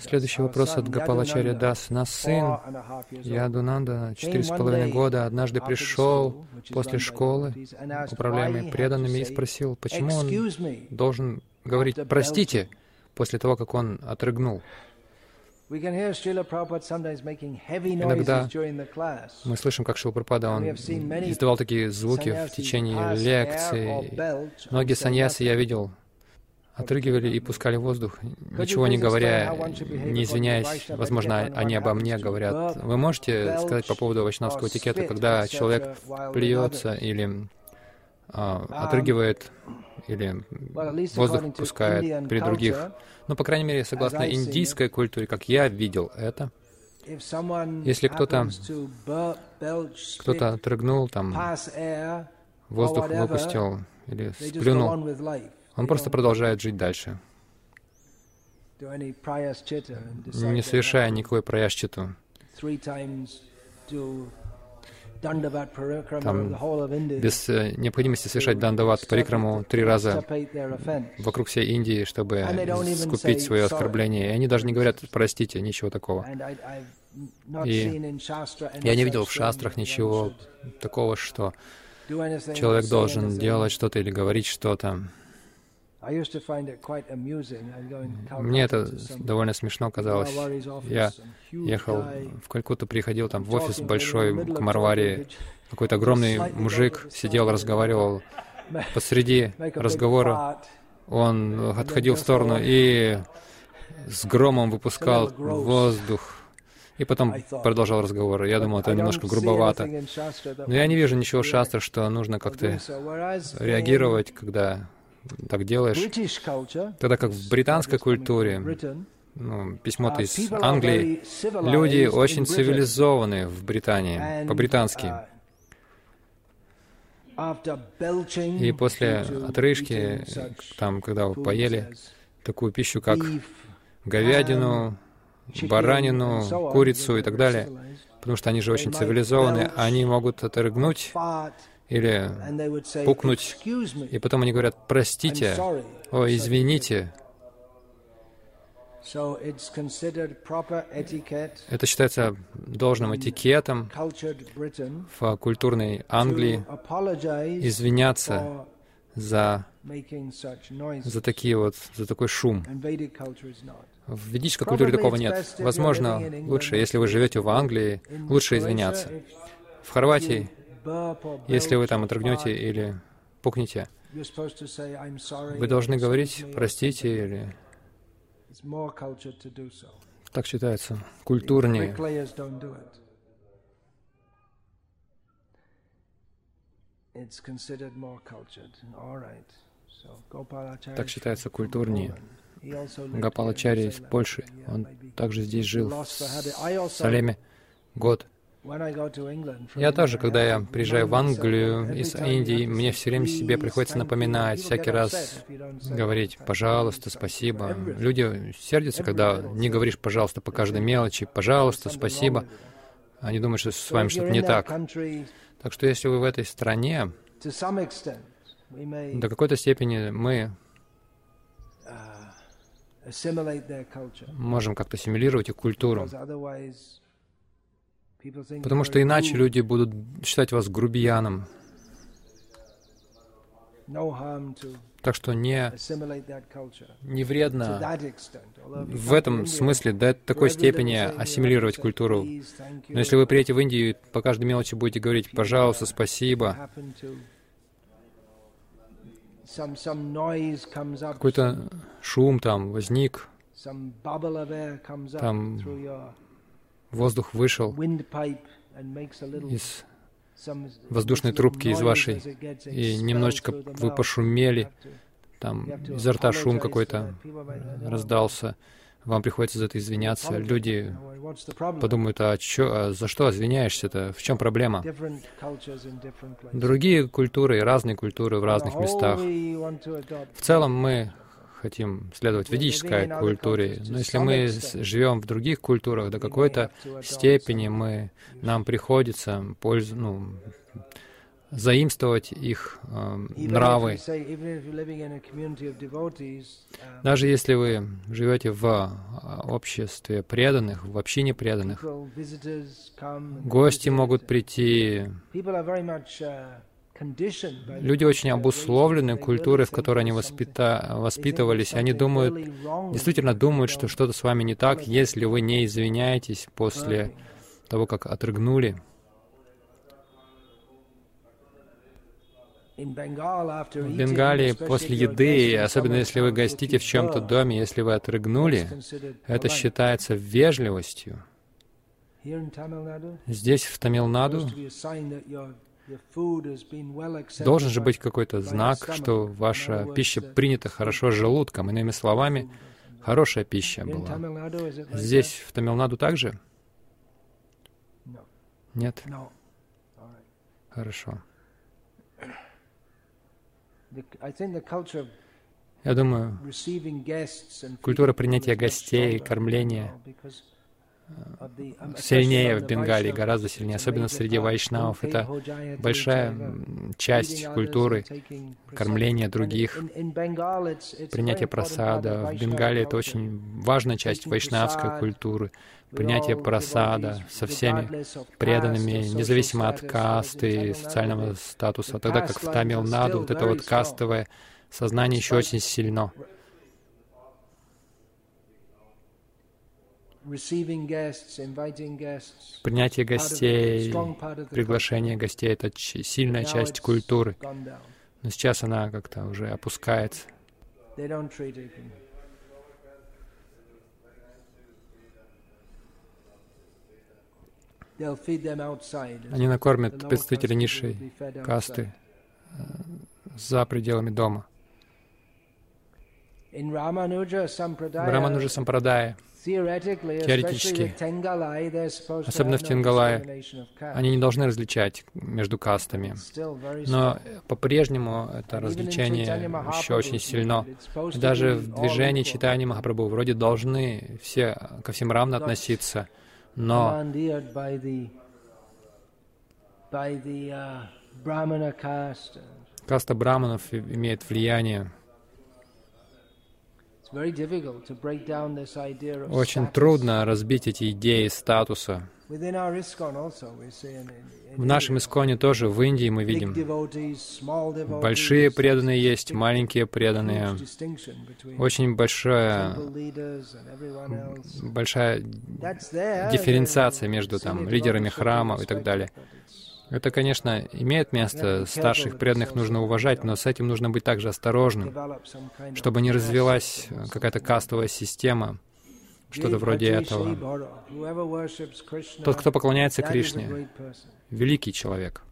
Следующий вопрос от Гапалачаря Дас. Наш сын Ядунанда, четыре с половиной года, однажды пришел после школы, управляемый преданными, и спросил, почему он должен говорить «простите» после того, как он отрыгнул. Иногда мы слышим, как Шилпрапада, он издавал такие звуки в течение лекции. Многие саньясы я видел, отрыгивали и пускали воздух, ничего не говоря, не извиняясь, возможно, они обо мне говорят. Вы можете сказать по поводу вайшнавского этикета, когда человек плюется или а, отрыгивает, или воздух пускает при других? Ну, по крайней мере, согласно индийской культуре, как я видел это, если кто-то кто-то отрыгнул, там, воздух выпустил или сплюнул, он просто продолжает жить дальше, не совершая никакой праяшчиту. Там без э, необходимости совершать дандават парикраму три раза вокруг всей Индии, чтобы скупить свое оскорбление. И они даже не говорят «простите», ничего такого. И я не видел в шастрах ничего такого, что человек должен делать что-то или говорить что-то. Мне это довольно смешно казалось. Я ехал в Калькутту, приходил там в офис большой к Марвари. Какой-то огромный мужик сидел, разговаривал. Посреди разговора он отходил в сторону и с громом выпускал воздух. И потом продолжал разговор. Я думал, это немножко грубовато. Но я не вижу ничего шастра, что нужно как-то реагировать, когда так делаешь, тогда как в британской культуре, ну, письмо из Англии, люди очень цивилизованы в Британии, по-британски. И после отрыжки, там, когда вы поели такую пищу, как говядину, баранину, курицу и так далее, потому что они же очень цивилизованы, они могут отрыгнуть или пукнуть, и потом они говорят «простите», «о, извините». Это считается должным этикетом в культурной Англии извиняться за, за такие вот, за такой шум. В ведической культуре такого нет. Возможно, лучше, если вы живете в Англии, лучше извиняться. В Хорватии если вы там отрыгнете или пукнете, вы должны говорить «простите» или так считается, культурнее. Так считается культурнее. Гапалачари из Польши, он также здесь жил в Салеме год. Я тоже, когда я приезжаю в Англию из Индии, мне все время себе приходится напоминать, всякий раз говорить «пожалуйста», «спасибо». Люди сердятся, когда не говоришь «пожалуйста» по каждой мелочи, «пожалуйста», «спасибо». Они думают, что с вами что-то не так. Так что если вы в этой стране, до какой-то степени мы можем как-то ассимилировать их культуру. Потому что иначе люди будут считать вас грубияном. Так что не, не вредно в этом смысле до такой степени ассимилировать культуру. Но если вы приедете в Индию и по каждой мелочи будете говорить «пожалуйста», «спасибо», какой-то шум там возник, там воздух вышел из воздушной трубки из вашей, и немножечко вы пошумели, там изо рта шум какой-то раздался, вам приходится за это извиняться. Люди подумают, а, чё, а за что извиняешься-то? В чем проблема? Другие культуры, разные культуры в разных местах. В целом мы хотим следовать ведической культуре, но если мы живем в других культурах, до какой-то степени мы, нам приходится пользу, ну, заимствовать их э, нравы. Даже если вы живете в а, обществе преданных, в общине преданных, гости могут прийти. Люди очень обусловлены культурой, в которой они воспита... воспитывались. Они думают, действительно думают, что что-то с вами не так, если вы не извиняетесь после того, как отрыгнули. В Бенгалии после еды, особенно если вы гостите в чем-то доме, если вы отрыгнули, это считается вежливостью. Здесь, в Тамилнаду, должен же быть какой-то знак, что ваша пища принята хорошо желудком. Иными словами, хорошая пища была. Здесь, в Тамилнаду, также? Нет? Хорошо. Я думаю, культура принятия гостей, кормления сильнее в Бенгалии, гораздо сильнее, особенно среди вайшнавов. Это большая часть культуры кормления других, принятие просада. В Бенгалии это очень важная часть вайшнавской культуры. Принятие просада со всеми преданными, независимо от касты и социального статуса. Тогда как в Тамилнаду вот это вот кастовое сознание еще очень сильно. Принятие гостей, приглашение гостей — это сильная часть культуры. Но сейчас она как-то уже опускается. Они накормят представителей низшей касты э, за пределами дома. В Рамануджа Сампрадая теоретически, особенно в Тенгалае, они не должны различать между кастами. Но по-прежнему это различение еще очень сильно. даже в движении читания Махапрабху вроде должны все ко всем равно относиться, но каста браманов имеет влияние очень трудно разбить эти идеи статуса. В нашем Исконе тоже, в Индии мы видим, большие преданные есть, маленькие преданные. Очень большая, большая дифференциация между там, лидерами храмов и так далее. Это, конечно, имеет место, старших преданных нужно уважать, но с этим нужно быть также осторожным, чтобы не развилась какая-то кастовая система, что-то вроде этого. Тот, кто поклоняется Кришне, великий человек.